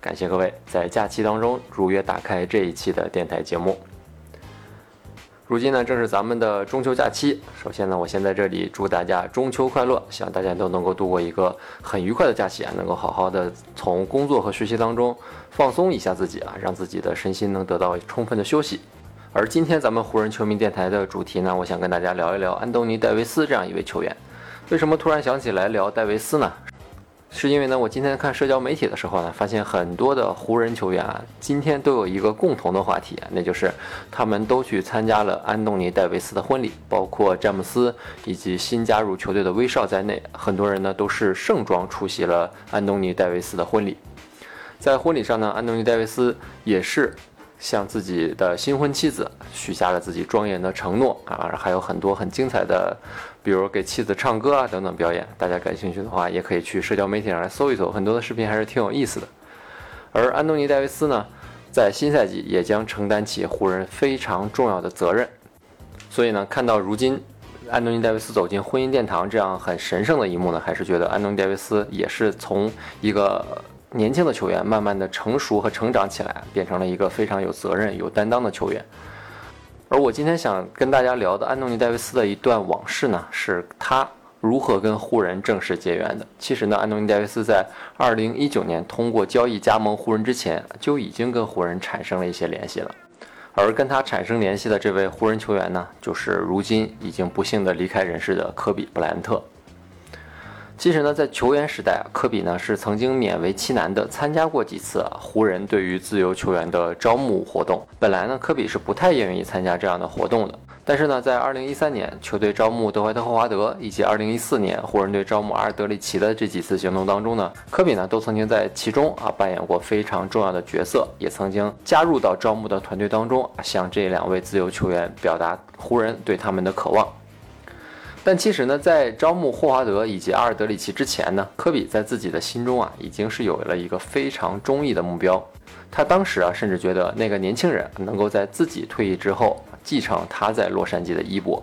感谢各位在假期当中如约打开这一期的电台节目。如今呢，正是咱们的中秋假期。首先呢，我先在这里祝大家中秋快乐，希望大家都能够度过一个很愉快的假期啊，能够好好的从工作和学习当中放松一下自己啊，让自己的身心能得到充分的休息。而今天咱们湖人球迷电台的主题呢，我想跟大家聊一聊安东尼·戴维斯这样一位球员。为什么突然想起来聊戴维斯呢？是因为呢，我今天看社交媒体的时候呢，发现很多的湖人球员啊，今天都有一个共同的话题，那就是他们都去参加了安东尼·戴维斯的婚礼，包括詹姆斯以及新加入球队的威少在内，很多人呢都是盛装出席了安东尼·戴维斯的婚礼。在婚礼上呢，安东尼·戴维斯也是。向自己的新婚妻子许下了自己庄严的承诺啊，还有很多很精彩的，比如给妻子唱歌啊等等表演。大家感兴趣的话，也可以去社交媒体上来搜一搜，很多的视频还是挺有意思的。而安东尼·戴维斯呢，在新赛季也将承担起湖人非常重要的责任。所以呢，看到如今安东尼·戴维斯走进婚姻殿堂这样很神圣的一幕呢，还是觉得安东尼·戴维斯也是从一个。年轻的球员慢慢的成熟和成长起来，变成了一个非常有责任、有担当的球员。而我今天想跟大家聊的安东尼·戴维斯的一段往事呢，是他如何跟湖人正式结缘的。其实呢，安东尼·戴维斯在2019年通过交易加盟湖人之前，就已经跟湖人产生了一些联系了。而跟他产生联系的这位湖人球员呢，就是如今已经不幸的离开人世的科比·布莱恩特。其实呢，在球员时代啊，科比呢是曾经勉为其难的参加过几次啊湖人对于自由球员的招募活动。本来呢，科比是不太愿意参加这样的活动的。但是呢，在2013年球队招募德怀特·霍华德，以及2014年湖人队招募阿尔德里奇的这几次行动当中呢，科比呢都曾经在其中啊扮演过非常重要的角色，也曾经加入到招募的团队当中，向这两位自由球员表达湖人对他们的渴望。但其实呢，在招募霍华德以及阿尔德里奇之前呢，科比在自己的心中啊，已经是有了一个非常中意的目标。他当时啊，甚至觉得那个年轻人能够在自己退役之后继承他在洛杉矶的衣钵。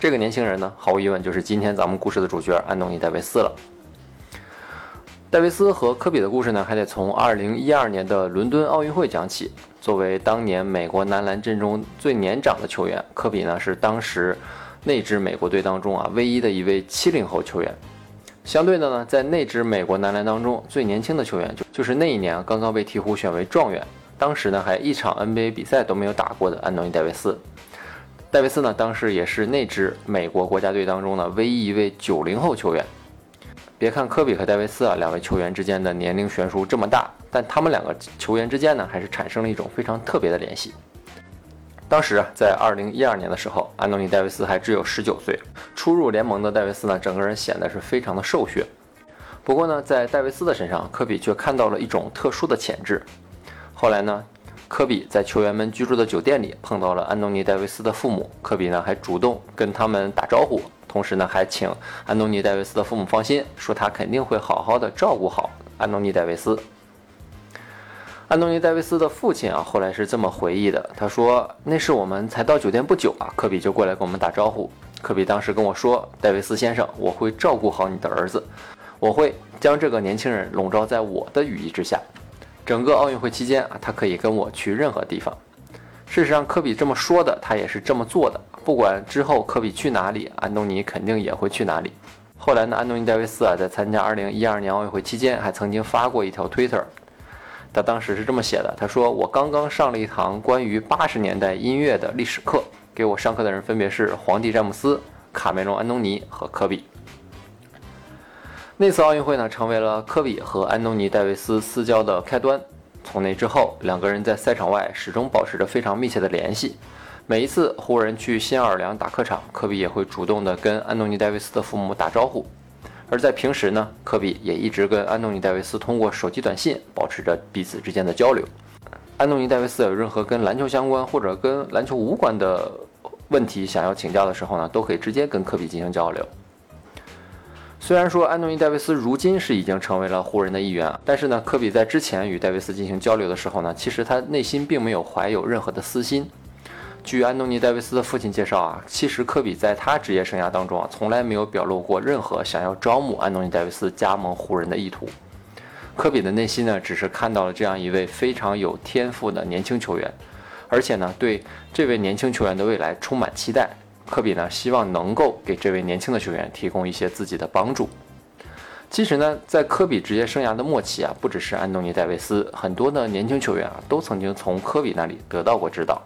这个年轻人呢，毫无疑问就是今天咱们故事的主角安东尼·戴维斯了。戴维斯和科比的故事呢，还得从2012年的伦敦奥运会讲起。作为当年美国男篮阵中最年长的球员，科比呢是当时。那支美国队当中啊，唯一的一位七零后球员。相对的呢，在那支美国男篮当中，最年轻的球员就就是那一年刚刚被鹈鹕选为状元，当时呢还一场 NBA 比赛都没有打过的安东尼·戴维斯。戴维斯呢，当时也是那支美国国家队当中的唯一一位九零后球员。别看科比和戴维斯啊两位球员之间的年龄悬殊这么大，但他们两个球员之间呢，还是产生了一种非常特别的联系。当时啊，在二零一二年的时候，安东尼·戴维斯还只有十九岁。初入联盟的戴维斯呢，整个人显得是非常的瘦削。不过呢，在戴维斯的身上，科比却看到了一种特殊的潜质。后来呢，科比在球员们居住的酒店里碰到了安东尼·戴维斯的父母，科比呢还主动跟他们打招呼，同时呢还请安东尼·戴维斯的父母放心，说他肯定会好好的照顾好安东尼·戴维斯。安东尼·戴维斯的父亲啊，后来是这么回忆的。他说：“那是我们才到酒店不久啊，科比就过来跟我们打招呼。科比当时跟我说，戴维斯先生，我会照顾好你的儿子，我会将这个年轻人笼罩在我的羽翼之下。整个奥运会期间啊，他可以跟我去任何地方。事实上，科比这么说的，他也是这么做的。不管之后科比去哪里，安东尼肯定也会去哪里。后来呢，安东尼·戴维斯啊，在参加2012年奥运会期间，还曾经发过一条推特。”他当时是这么写的：“他说，我刚刚上了一堂关于八十年代音乐的历史课，给我上课的人分别是皇帝詹姆斯、卡梅隆·安东尼和科比。那次奥运会呢，成为了科比和安东尼·戴维斯私交的开端。从那之后，两个人在赛场外始终保持着非常密切的联系。每一次湖人去新奥尔良打客场，科比也会主动的跟安东尼·戴维斯的父母打招呼。”而在平时呢，科比也一直跟安东尼·戴维斯通过手机短信保持着彼此之间的交流。安东尼·戴维斯有任何跟篮球相关或者跟篮球无关的问题想要请教的时候呢，都可以直接跟科比进行交流。虽然说安东尼·戴维斯如今是已经成为了湖人的一员，但是呢，科比在之前与戴维斯进行交流的时候呢，其实他内心并没有怀有任何的私心。据安东尼·戴维斯的父亲介绍啊，其实科比在他职业生涯当中啊，从来没有表露过任何想要招募安东尼·戴维斯加盟湖人的意图。科比的内心呢，只是看到了这样一位非常有天赋的年轻球员，而且呢，对这位年轻球员的未来充满期待。科比呢，希望能够给这位年轻的球员提供一些自己的帮助。其实呢，在科比职业生涯的末期啊，不只是安东尼·戴维斯，很多的年轻球员啊，都曾经从科比那里得到过指导。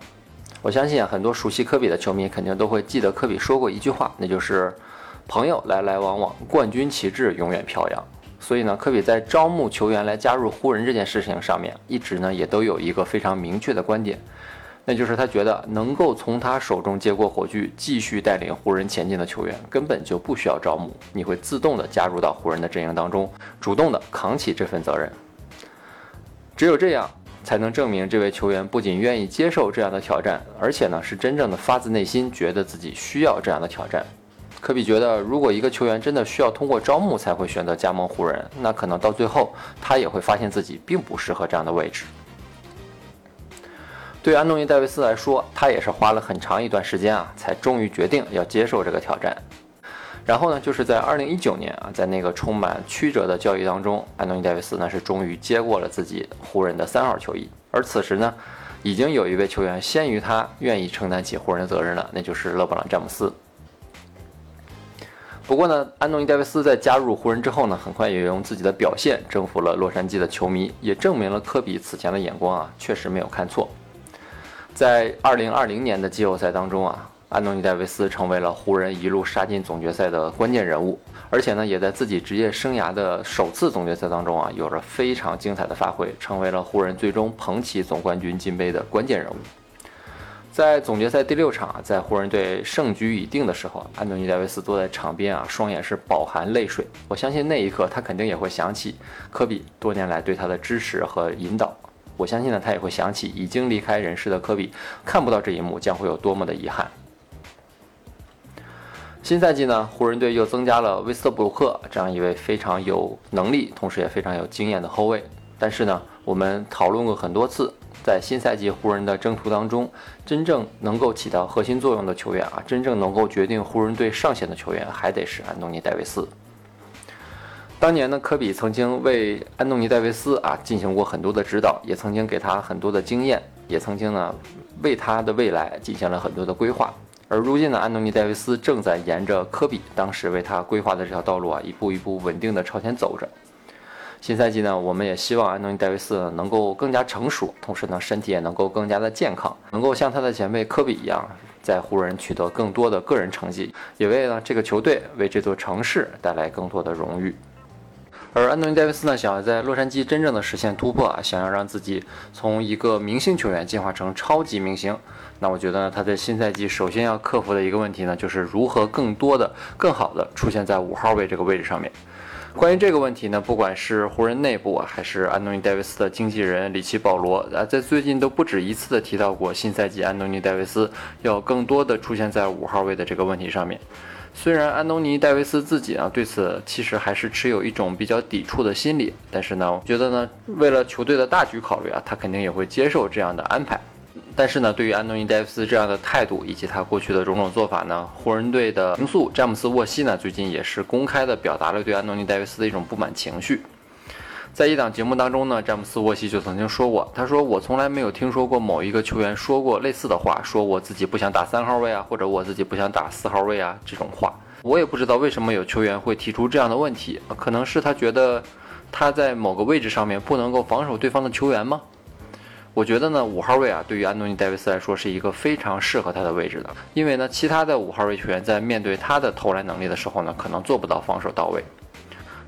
我相信，很多熟悉科比的球迷肯定都会记得科比说过一句话，那就是“朋友来来往往，冠军旗帜永远飘扬”。所以呢，科比在招募球员来加入湖人这件事情上面，一直呢也都有一个非常明确的观点，那就是他觉得能够从他手中接过火炬，继续带领湖人前进的球员，根本就不需要招募，你会自动的加入到湖人的阵营当中，主动的扛起这份责任。只有这样。才能证明这位球员不仅愿意接受这样的挑战，而且呢是真正的发自内心觉得自己需要这样的挑战。科比觉得，如果一个球员真的需要通过招募才会选择加盟湖人，那可能到最后他也会发现自己并不适合这样的位置。对安东尼·戴维斯来说，他也是花了很长一段时间啊，才终于决定要接受这个挑战。然后呢，就是在二零一九年啊，在那个充满曲折的交易当中，安东尼·戴维斯呢是终于接过了自己湖人的三号球衣。而此时呢，已经有一位球员先于他愿意承担起湖人的责任了，那就是勒布朗·詹姆斯。不过呢，安东尼·戴维斯在加入湖人之后呢，很快也用自己的表现征服了洛杉矶的球迷，也证明了科比此前的眼光啊，确实没有看错。在二零二零年的季后赛当中啊。安东尼·戴维斯成为了湖人一路杀进总决赛的关键人物，而且呢，也在自己职业生涯的首次总决赛当中啊，有着非常精彩的发挥，成为了湖人最终捧起总冠军金杯的关键人物。在总决赛第六场，在湖人队胜局已定的时候，安东尼·戴维斯坐在场边啊，双眼是饱含泪水。我相信那一刻，他肯定也会想起科比多年来对他的支持和引导。我相信呢，他也会想起已经离开人世的科比，看不到这一幕将会有多么的遗憾。新赛季呢，湖人队又增加了威斯特布鲁克这样一位非常有能力，同时也非常有经验的后卫。但是呢，我们讨论过很多次，在新赛季湖人的征途当中，真正能够起到核心作用的球员啊，真正能够决定湖人队上限的球员，还得是安东尼·戴维斯。当年呢，科比曾经为安东尼·戴维斯啊进行过很多的指导，也曾经给他很多的经验，也曾经呢为他的未来进行了很多的规划。而如今呢，安东尼·戴维斯正在沿着科比当时为他规划的这条道路啊，一步一步稳定的朝前走着。新赛季呢，我们也希望安东尼·戴维斯能够更加成熟，同时呢，身体也能够更加的健康，能够像他的前辈科比一样，在湖人取得更多的个人成绩，也为了这个球队、为这座城市带来更多的荣誉。而安东尼·戴维斯呢，想要在洛杉矶真正的实现突破啊，想要让自己从一个明星球员进化成超级明星，那我觉得呢，他在新赛季首先要克服的一个问题呢，就是如何更多的、更好的出现在五号位这个位置上面。关于这个问题呢，不管是湖人内部，还是安东尼·戴维斯的经纪人里奇·保罗啊，在最近都不止一次的提到过新赛季安东尼·戴维斯要更多的出现在五号位的这个问题上面。虽然安东尼·戴维斯自己啊对此其实还是持有一种比较抵触的心理，但是呢，我觉得呢，为了球队的大局考虑啊，他肯定也会接受这样的安排。但是呢，对于安东尼·戴维斯这样的态度以及他过去的种种做法呢，湖人队的名宿詹姆斯·沃西呢，最近也是公开的表达了对安东尼·戴维斯的一种不满情绪。在一档节目当中呢，詹姆斯·沃西就曾经说过，他说：“我从来没有听说过某一个球员说过类似的话，说我自己不想打三号位啊，或者我自己不想打四号位啊这种话。我也不知道为什么有球员会提出这样的问题，可能是他觉得他在某个位置上面不能够防守对方的球员吗？我觉得呢，五号位啊，对于安东尼·戴维斯来说是一个非常适合他的位置的，因为呢，其他的五号位球员在面对他的投篮能力的时候呢，可能做不到防守到位。”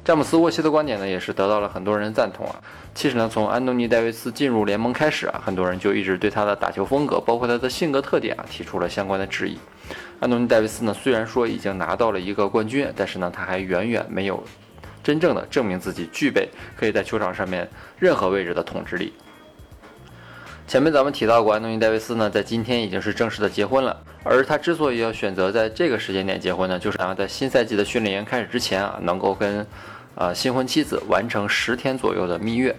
詹姆斯沃西的观点呢，也是得到了很多人赞同啊。其实呢，从安东尼戴维斯进入联盟开始啊，很多人就一直对他的打球风格，包括他的性格特点啊，提出了相关的质疑。安东尼戴维斯呢，虽然说已经拿到了一个冠军，但是呢，他还远远没有真正的证明自己具备可以在球场上面任何位置的统治力。前面咱们提到过，安东尼戴维斯呢，在今天已经是正式的结婚了。而他之所以要选择在这个时间点结婚呢，就是想要在新赛季的训练营开始之前啊，能够跟。啊，新婚妻子完成十天左右的蜜月，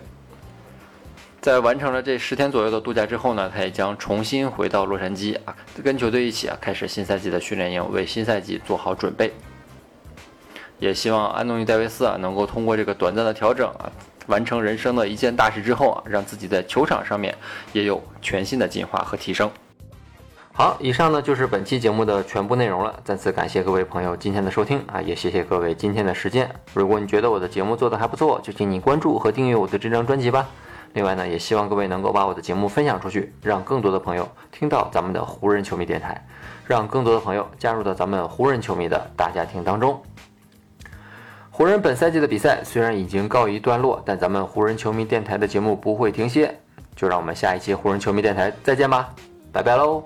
在完成了这十天左右的度假之后呢，他也将重新回到洛杉矶啊，跟球队一起啊，开始新赛季的训练营，为新赛季做好准备。也希望安东尼戴维斯啊，能够通过这个短暂的调整啊，完成人生的一件大事之后啊，让自己在球场上面也有全新的进化和提升。好，以上呢就是本期节目的全部内容了。再次感谢各位朋友今天的收听啊，也谢谢各位今天的时间。如果你觉得我的节目做得还不错，就请你关注和订阅我的这张专辑吧。另外呢，也希望各位能够把我的节目分享出去，让更多的朋友听到咱们的湖人球迷电台，让更多的朋友加入到咱们湖人球迷的大家庭当中。湖人本赛季的比赛虽然已经告一段落，但咱们湖人球迷电台的节目不会停歇。就让我们下一期湖人球迷电台再见吧，拜拜喽。